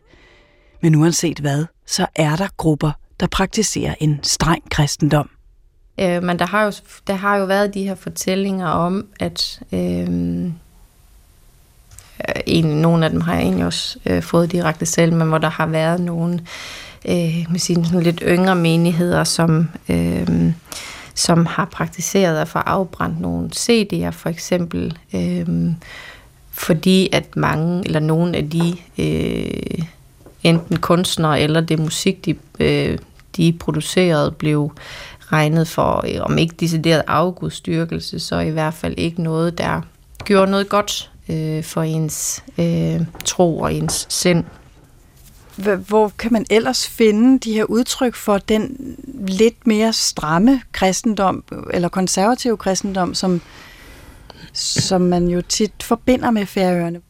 Men uanset hvad, så er der grupper, der praktiserer en streng kristendom. Øh, men der har, jo, der har jo været de her fortællinger om, at øh, øh en, nogle af dem har jeg egentlig også øh, fået direkte selv, men hvor der har været nogle øh, med sine sådan lidt yngre menigheder, som... Øh, som har praktiseret at få afbrændt nogle CD'er for eksempel, øh, fordi at mange eller nogle af de øh, enten kunstnere eller det musik, de, øh, de producerede, blev regnet for, øh, om ikke decideret afgudstyrkelse, så i hvert fald ikke noget, der gjorde noget godt øh, for ens øh, tro og ens sind hvor kan man ellers finde de her udtryk for den lidt mere stramme kristendom, eller konservative kristendom, som, som man jo tit forbinder med færøerne?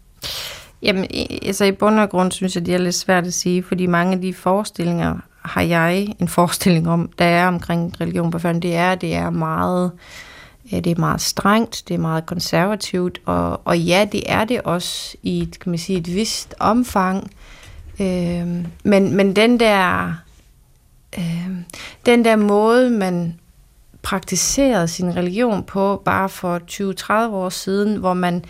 Jamen, altså i bund og grund synes jeg, det er lidt svært at sige, fordi mange af de forestillinger har jeg en forestilling om, der er omkring religion på færøerne, det er, det er meget ja, det er meget strengt, det er meget konservativt, og, og ja, det er det også i et, kan man sige, et vist omfang, Øh, men, men den der øh, den der måde, man praktiserede sin religion på bare for 20-30 år siden, hvor man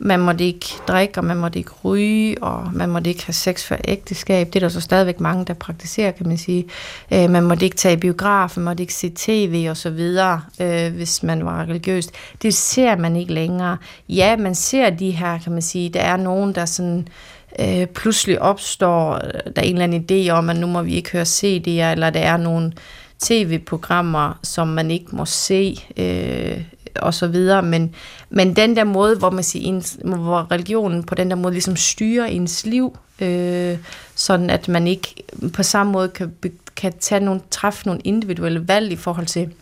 man måtte ikke drikke, og man måtte ikke ryge, og man måtte ikke have sex for ægteskab. Det er der så stadigvæk mange, der praktiserer, kan man sige. Øh, man måtte ikke tage i biografen, man måtte ikke se tv og så videre, øh, hvis man var religiøst. Det ser man ikke længere. Ja, man ser de her, kan man sige, der er nogen, der sådan øh, Øh, pludselig opstår øh, der en eller anden idé om, at nu må vi ikke høre CD'er, eller der er nogle tv-programmer, som man ikke må se, øh, og så videre. Men, men den der måde, hvor man siger, ens, hvor religionen på den der måde ligesom styrer ens liv, øh, sådan at man ikke på samme måde kan, kan tage nogle, træffe nogle individuelle valg i forhold til,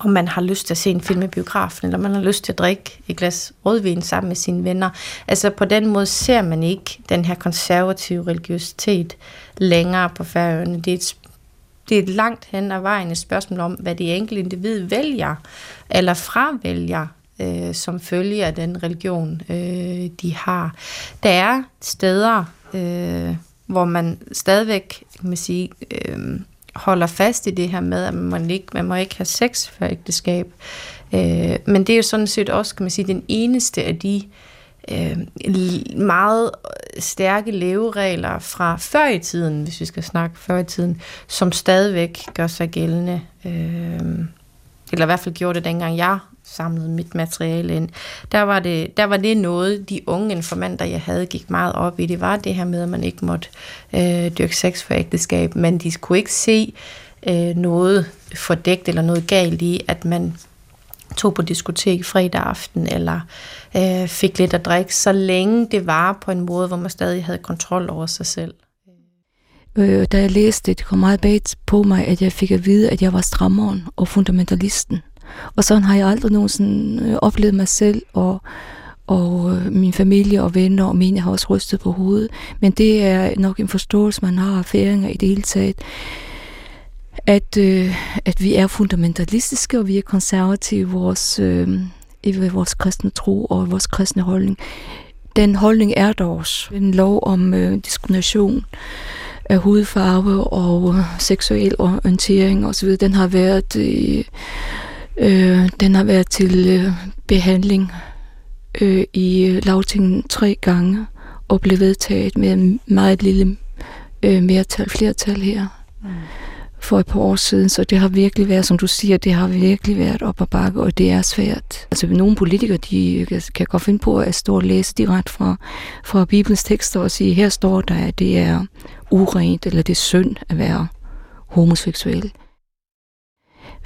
om man har lyst til at se en film i biografen, eller man har lyst til at drikke et glas rødvin sammen med sine venner. Altså på den måde ser man ikke den her konservative religiøsitet længere på færøerne. Det er et, det er et langt hen ad vejen et spørgsmål om, hvad det enkelte individ vælger, eller fravælger, øh, som følge af den religion, øh, de har. Der er steder, øh, hvor man stadigvæk kan man sige, øh, holder fast i det her med, at man, ikke, man må ikke have sex før ægteskab. Øh, men det er jo sådan set også, kan man sige, den eneste af de øh, meget stærke leveregler fra før i tiden, hvis vi skal snakke før i tiden, som stadigvæk gør sig gældende. Øh, eller i hvert fald gjorde det dengang jeg samlede mit materiale ind. Der var, det, der var det noget, de unge informanter, jeg havde, gik meget op i. Det var det her med, at man ikke måtte øh, dyrke sex for ægteskab, men de kunne ikke se øh, noget fordækt eller noget galt i, at man tog på diskotek fredag aften, eller øh, fik lidt at drikke, så længe det var på en måde, hvor man stadig havde kontrol over sig selv. Øh, da jeg læste det, det kom meget bag på mig, at jeg fik at vide, at jeg var strammeren og fundamentalisten. Og sådan har jeg aldrig nogensinde øh, oplevet mig selv, og, og øh, min familie og venner og mine har også rystet på hovedet. Men det er nok en forståelse, man har af færinger i det hele taget at, øh, at vi er fundamentalistiske, og vi er konservative i vores, øh, i vores kristne tro og vores kristne holdning. Den holdning er der også. En lov om øh, diskrimination af hudfarve og øh, seksuel orientering osv., den har været øh, øh, den har været til øh, behandling øh, i lavtingen tre gange og blev vedtaget med meget lille øh, mertal, flertal her. Mm for et par år siden, så det har virkelig været, som du siger, det har virkelig været op ad bakke, og det er svært. Altså nogle politikere, de kan godt finde på at stå og læse direkte fra, fra Bibelens tekster og sige, her står der, at det er urent, eller det er synd at være homoseksuel.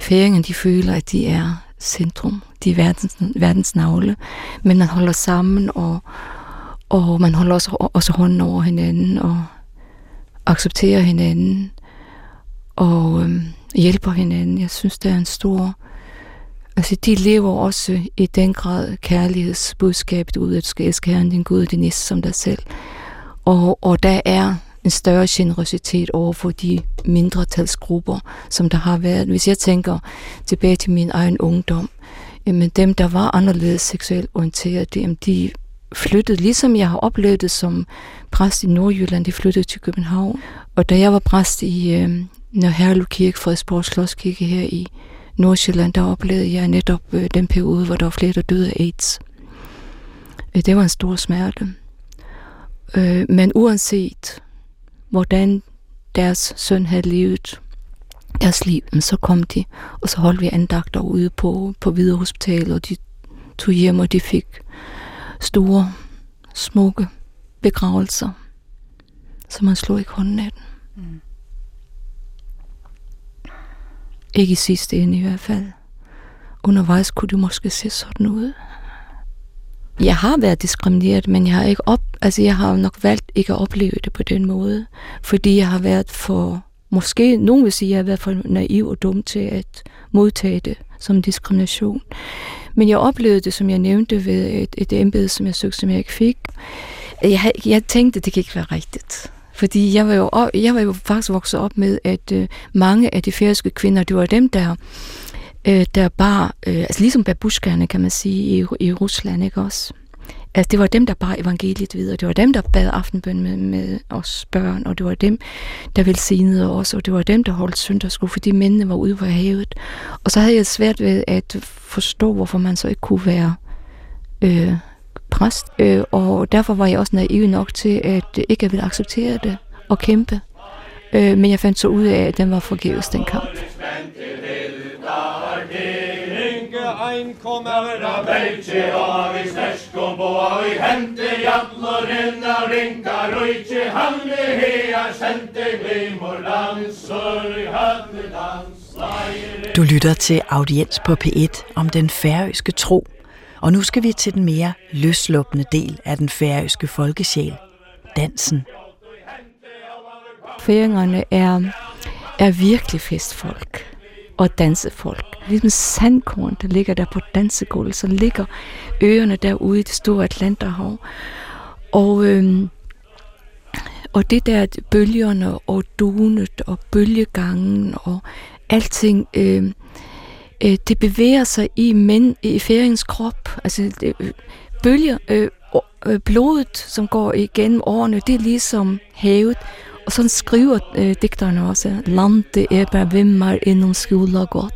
Færingerne, de føler, at de er centrum, de er verdens, verdens navle, men man holder sammen, og, og man holder også, også hånden over hinanden, og accepterer hinanden og øhm, hjælper hinanden. Jeg synes, det er en stor... Altså, de lever også i den grad kærlighedsbudskabet ud, at du skal elske Herren din Gud og din næste som dig selv. Og, og der er en større generositet over for de mindretalsgrupper, som der har været. Hvis jeg tænker tilbage til min egen ungdom, jamen dem, der var anderledes seksuelt orienteret, jamen de flyttede, ligesom jeg har oplevet det som præst i Nordjylland, de flyttede til København. Og da jeg var præst i, øh, når Herlev Kirke, Frederiksborg Slotskirke her i Nordsjælland, der oplevede jeg netop øh, den periode, hvor der var flere, der døde af AIDS. Øh, det var en stor smerte. Øh, men uanset hvordan deres søn havde levet deres liv, så kom de, og så holdt vi andagter ude på, på Hvide Hospital, og de tog hjem, og de fik store, smukke begravelser, så man slog ikke hånden af den. Mm. Ikke i sidste ende i hvert fald. Undervejs kunne det måske se sådan ud. Jeg har været diskrimineret, men jeg har ikke op, altså jeg har nok valgt ikke at opleve det på den måde, fordi jeg har været for, måske nogen vil sige, at jeg har været for naiv og dum til at modtage det som diskrimination. Men jeg oplevede det, som jeg nævnte, ved et, et embede, som jeg søgte, som jeg ikke fik. Jeg, jeg tænkte, det kan ikke være rigtigt. Fordi jeg var jo, jeg var jo faktisk vokset op med, at øh, mange af de færøske kvinder, det var dem, der, øh, der bar, øh, altså ligesom babushkerne, kan man sige, i, i Rusland, ikke også? Altså, det var dem, der bar evangeliet videre. Det var dem, der bad aftenbøn med, med os børn, og det var dem, der velsignede os, og det var dem, der holdt søndagsskole, fordi mændene var ude på havet. Og så havde jeg svært ved at forstå, hvorfor man så ikke kunne være øh, præst, øh, og derfor var jeg også naiv nok til, at ikke at ville acceptere det og kæmpe. Øh, men jeg fandt så ud af, at den var forgæves, den kamp ein kom over av beltje og vi sterskom på og vi hente jallorinn av ringa rujtje han vi hea sendte glimor landsor i høtte dans Du lytter til Audiens på P1 om den færøske tro. Og nu skal vi til den mere løsluppende del af den færøske folkesjæl, dansen. Færingerne er, er virkelig festfolk og dansefolk. Ligesom sandkorn, der ligger der på dansegulvet, så ligger øerne derude i det store Atlanterhav. Og, øhm, og det der bølgerne og dunet og bølgegangen og alting, øhm, øh, det bevæger sig i, men, i færingens krop. Altså, det, øh, bølger, øh, øh, blodet, som går igennem årene, det er ligesom havet. Og sådan skriver eh, øh, digterne også, landet er vimmer innom skola godt.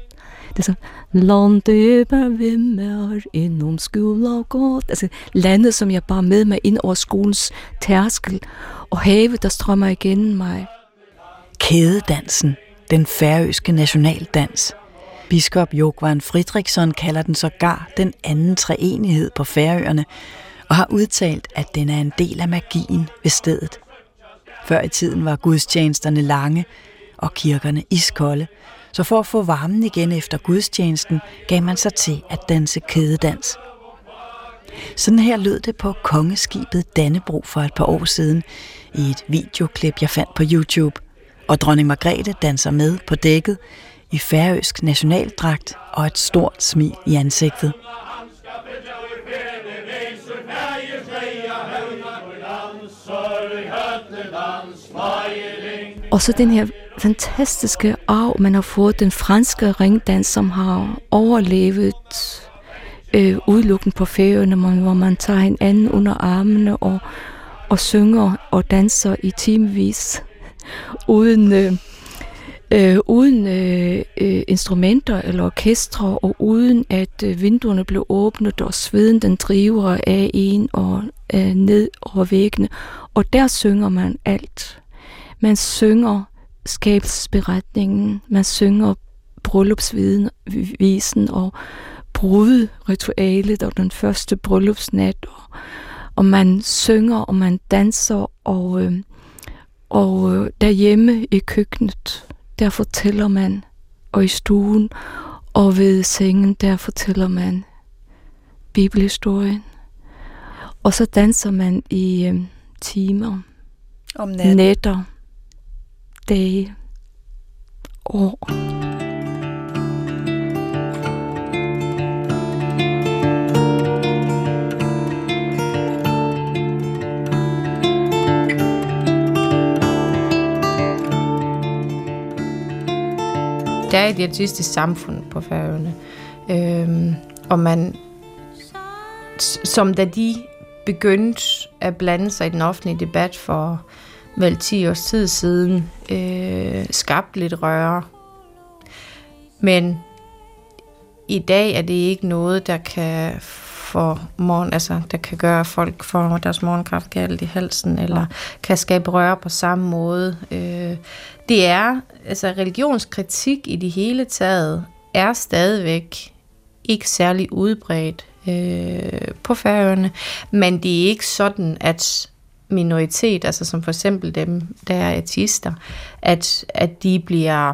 Det er sådan, landet er vimmer innom skola godt. Altså landet, som jeg bare med mig ind over skolens tærskel, og havet, der strømmer igennem mig. Kædedansen, den færøske nationaldans. Biskop Jokvan Fridriksson kalder den sågar den anden treenighed på Færøerne, og har udtalt, at den er en del af magien ved stedet. Før i tiden var gudstjenesterne lange og kirkerne iskolde, så for at få varmen igen efter gudstjenesten, gav man sig til at danse kædedans. Sådan her lød det på kongeskibet Dannebro for et par år siden i et videoklip, jeg fandt på YouTube. Og dronning Margrethe danser med på dækket i færøsk nationaldragt og et stort smil i ansigtet. Og så den her fantastiske arv, man har fået, den franske ringdans, som har overlevet øh, udelukken på færøerne, hvor man tager en under armene og, og synger og danser i timevis uden, øh, øh, uden øh, øh, instrumenter eller orkestre, og uden at øh, vinduerne blev åbnet, og sveden den driver af en og øh, ned over væggene. Og der synger man alt. Man synger skabelsesberetningen, man synger bryllupsvisen og brudritualet og den første bryllupsnat, og, og man synger, og man danser, og, øh, og øh, derhjemme i køkkenet, der fortæller man, og i stuen, og ved sengen, der fortæller man bibelhistorien. Og så danser man i øh, timer, om natten. nætter, dage, år. Der er et jætistisk samfund på Færøerne, øhm, og man, som da de begyndte at blande sig i den offentlige debat for vel 10 års tid siden, øh, skabt lidt røre. Men i dag er det ikke noget, der kan for morgen, altså, der kan gøre, at folk får deres morgenkraft galt i halsen, eller kan skabe røre på samme måde. Øh, det er, altså religionskritik i det hele taget, er stadigvæk ikke særlig udbredt øh, på færøerne, men det er ikke sådan, at minoritet, altså som for eksempel dem, der er artister, at, at de bliver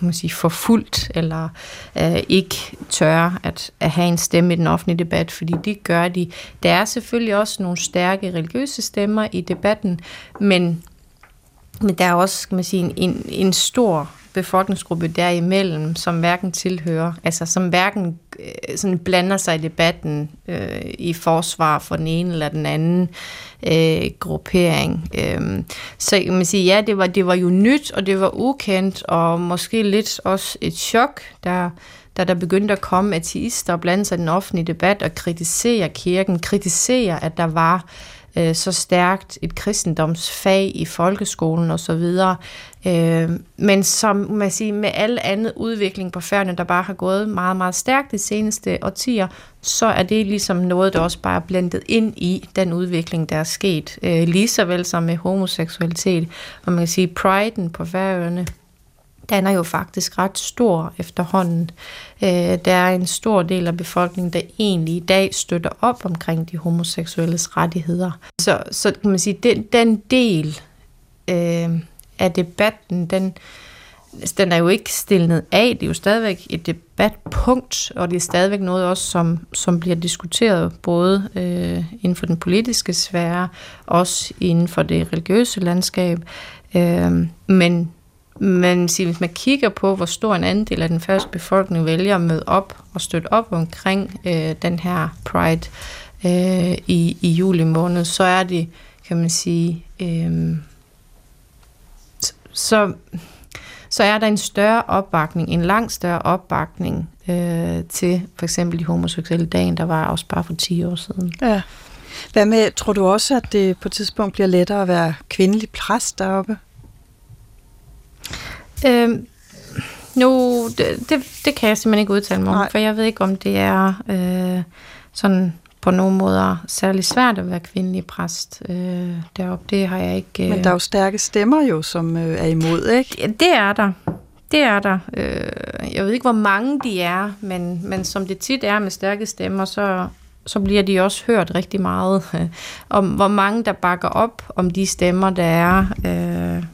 man sige, forfulgt, eller øh, ikke tør at, at have en stemme i den offentlige debat, fordi det gør de. Der er selvfølgelig også nogle stærke religiøse stemmer i debatten, men, men der er også skal man sige, en, en, en stor befolkningsgruppe derimellem, som hverken tilhører, altså som hverken øh, sådan blander sig i debatten øh, i forsvar for den ene eller den anden øh, gruppering. Øh, så man sige, ja, det var, det var jo nyt, og det var ukendt, og måske lidt også et chok, der da der begyndte at komme ateister og blande sig i den offentlige debat og kritisere kirken, kritisere, at der var øh, Øh, så stærkt et kristendomsfag i folkeskolen osv. Øh, men som man siger, med al andet udvikling på færgerne, der bare har gået meget, meget stærkt de seneste årtier, så er det ligesom noget, der også bare er blandet ind i den udvikling, der er sket. Øh, lige så vel som med homoseksualitet. Og man kan sige, priden på færøerne, den er jo faktisk ret stor efterhånden. Øh, der er en stor del af befolkningen, der egentlig i dag støtter op omkring de homoseksuelles rettigheder. Så, så kan man sige, den, den del øh, af debatten, den, altså, den er jo ikke stillet af. Det er jo stadigvæk et debatpunkt, og det er stadigvæk noget også, som, som bliver diskuteret både øh, inden for den politiske sfære, også inden for det religiøse landskab. Øh, men men hvis man kigger på, hvor stor en andel af den første befolkning vælger at møde op og støtte op omkring øh, den her Pride øh, i, i juli måned, så er det, kan man sige, øh, så, så er der en større opbakning, en langt større opbakning øh, til for eksempel de homoseksuelle dagen, der var også bare for 10 år siden. Ja. Hvad med, tror du også, at det på et tidspunkt bliver lettere at være kvindelig præst deroppe? Øhm, nu, det, det, det kan jeg simpelthen ikke udtale mig om, Nej. for jeg ved ikke, om det er øh, sådan på nogle måder særlig svært at være kvindelig præst øh, deroppe. Det har jeg ikke... Øh... Men der er jo stærke stemmer jo, som øh, er imod, ikke? Det, det er der. Det er der. Øh, jeg ved ikke, hvor mange de er, men, men som det tit er med stærke stemmer, så, så bliver de også hørt rigtig meget om, hvor mange der bakker op om de stemmer, der er øh,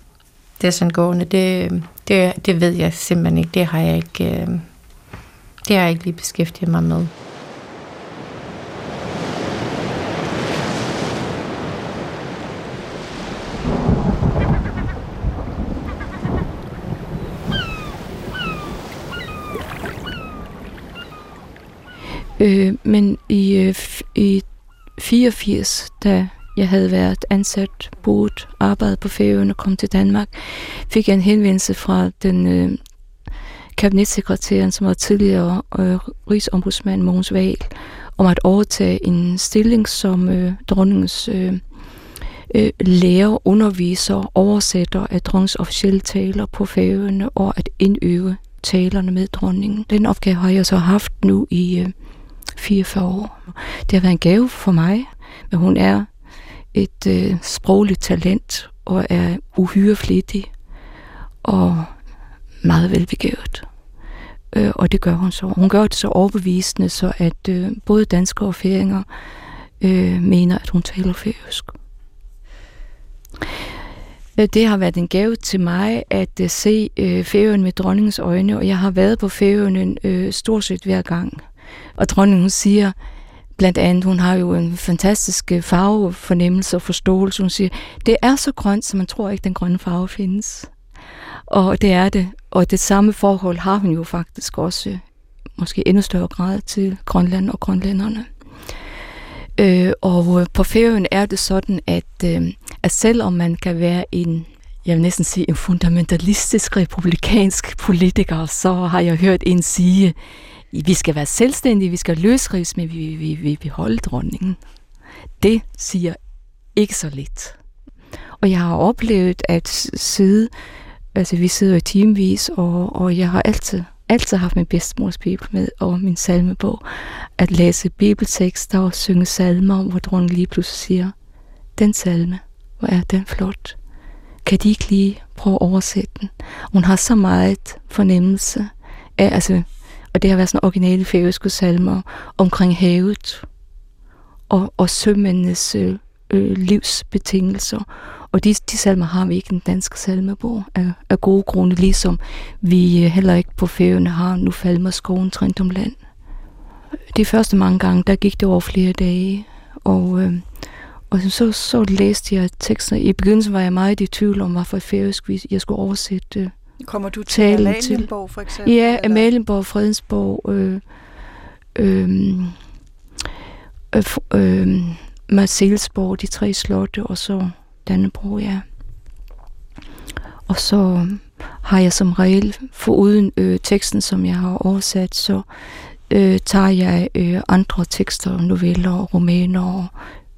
desangående. Det, det, det ved jeg simpelthen ikke. Det har jeg ikke, øh, det har jeg ikke lige beskæftiget mig med. Øh, men i, øh, i 84, da jeg havde været ansat, boet, arbejdet på Færøerne og kom til Danmark, fik jeg en henvendelse fra den øh, kabinetssekretæren, som var tidligere øh, rigsombudsmand Mogens Wahl, om at overtage en stilling som øh, dronningens øh, øh, lærer, underviser, oversætter af dronningens officielle taler på Færøerne og at indøve talerne med dronningen. Den opgave har jeg så haft nu i øh, 44 år. Det har været en gave for mig, men hun er et øh, sprogligt talent og er uhyre flittig og meget velbegavet. Øh, og det gør hun så. Hun gør det så overbevisende, så at øh, både danskere og færinger øh, mener, at hun taler færøsk. Øh, det har været en gave til mig at uh, se øh, uh, Færøen med dronningens øjne, og jeg har været på Færøen uh, stort set hver gang. Og dronningen siger, blandt andet, hun har jo en fantastisk øh, farvefornemmelse og forståelse. Hun siger, det er så grønt, så man tror ikke, den grønne farve findes. Og det er det. Og det samme forhold har hun jo faktisk også, øh, måske endnu større grad, til Grønland og grønlænderne. Øh, og øh, på ferien er det sådan, at, øh, at selvom man kan være en jeg vil næsten sige en fundamentalistisk republikansk politiker, så har jeg hørt en sige, vi skal være selvstændige, vi skal løsrives, men vi vil vi, vi holde dronningen. Det siger ikke så lidt. Og jeg har oplevet at sidde, altså vi sidder i timevis, og, og jeg har altid, altid haft min bedstemors bibel med, og min salmebog, at læse bibeltekster og synge salmer, hvor dronningen lige pludselig siger, den salme, hvor er den flot. Kan de ikke lige prøve at oversætte den? Hun har så meget fornemmelse af, altså og det har været sådan originale færøske salmer omkring havet og, og sømændenes øh, øh, livsbetingelser. Og de, de salmer har vi ikke i den danske salmebog af, af gode grunde, ligesom vi øh, heller ikke på færøerne har Nu falmer skoven Trintumland. De første mange gange, der gik det over flere dage, og, øh, og så, så læste jeg tekster. I begyndelsen var jeg meget i tvivl om, hvorfor færøsk jeg skulle oversætte øh, Kommer du til Amalienborg for eksempel? Ja, Amalienborg, Fredensborg, øh, øh, øh, øh, Marcelsborg, de tre slotte, og så Dannebro, ja. Og så har jeg som regel, foruden øh, teksten, som jeg har oversat, så øh, tager jeg øh, andre tekster, noveller, romaner og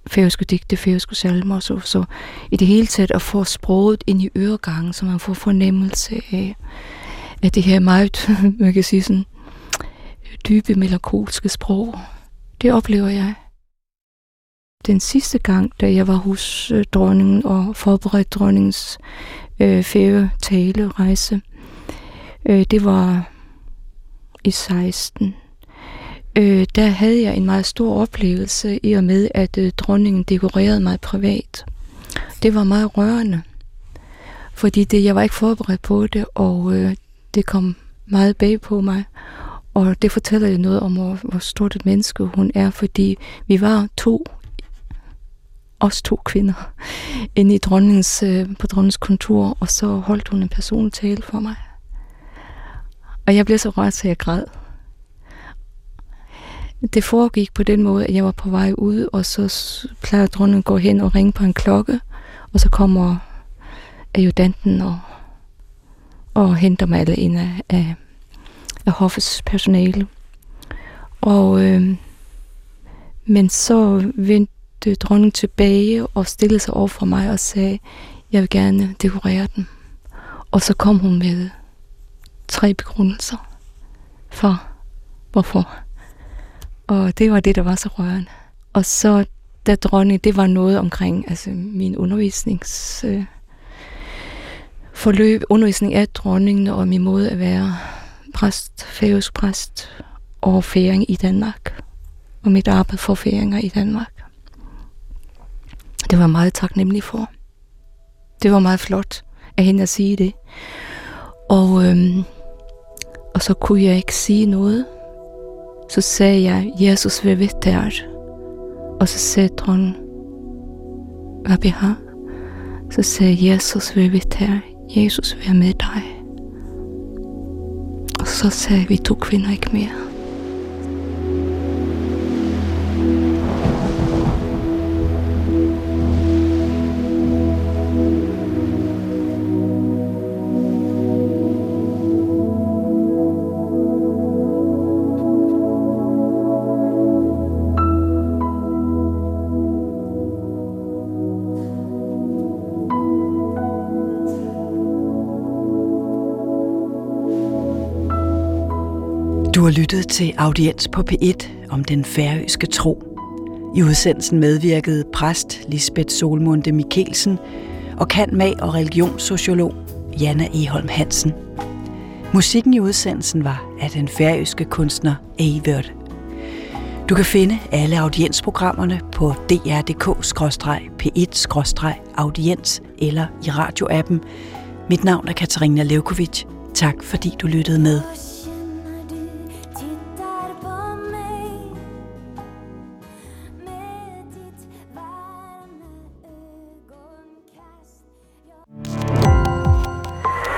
færøske digte, færøske salmer, så, så i det hele taget at få sproget ind i øregangen, så man får fornemmelse af, af det her meget, man kan sige sådan, dybe melankolske sprog. Det oplever jeg. Den sidste gang, da jeg var hos øh, dronningen og forberedte dronningens øh, færge tale rejse, øh, det var i 16 øh, der havde jeg en meget stor oplevelse i og med, at øh, dronningen dekorerede mig privat. Det var meget rørende, fordi det, jeg var ikke forberedt på det, og øh, det kom meget bag på mig. Og det fortæller jo noget om, hvor, hvor stort et menneske hun er, fordi vi var to, os to kvinder, inde i dronningens, øh, på dronningens kontor, og så holdt hun en personlig tale for mig. Og jeg blev så rørt, så jeg græd. Det foregik på den måde, at jeg var på vej ud, og så plejer dronningen at gå hen og ringe på en klokke, og så kommer adjutanten og, og henter mig alle ind af, af, af hoffets personale. Og, øh, men så vendte dronningen tilbage og stillede sig over for mig og sagde, jeg vil gerne dekorere den. Og så kom hun med tre begrundelser for, hvorfor. Og det var det, der var så rørende. Og så, da dronning, det var noget omkring altså, min undervisnings... Øh, forløb, undervisning af dronningen og min måde at være præst, færøsk præst og færing i Danmark. Og mit arbejde for færinger i Danmark. Det var meget taknemmelig for. Det var meget flot af hende at sige det. Og, øhm, og så kunne jeg ikke sige noget. så säger jag Jesus vi vet det här. Så säger hon vad vi har. Så säger Jesus vi vet det. Jesus vi med dig. Og så säger vi kvinner kvinna gick med. Lyttet til Audiens på P1 om den færøske tro. I udsendelsen medvirkede præst Lisbeth Solmunde Mikkelsen og kan mag- og religionssociolog Janna Eholm Hansen. Musikken i udsendelsen var af den færøske kunstner Eivør. Du kan finde alle audiensprogrammerne på dr.dk-p1-audiens eller i radioappen. Mit navn er Katarina Levkovic. Tak fordi du lyttede med.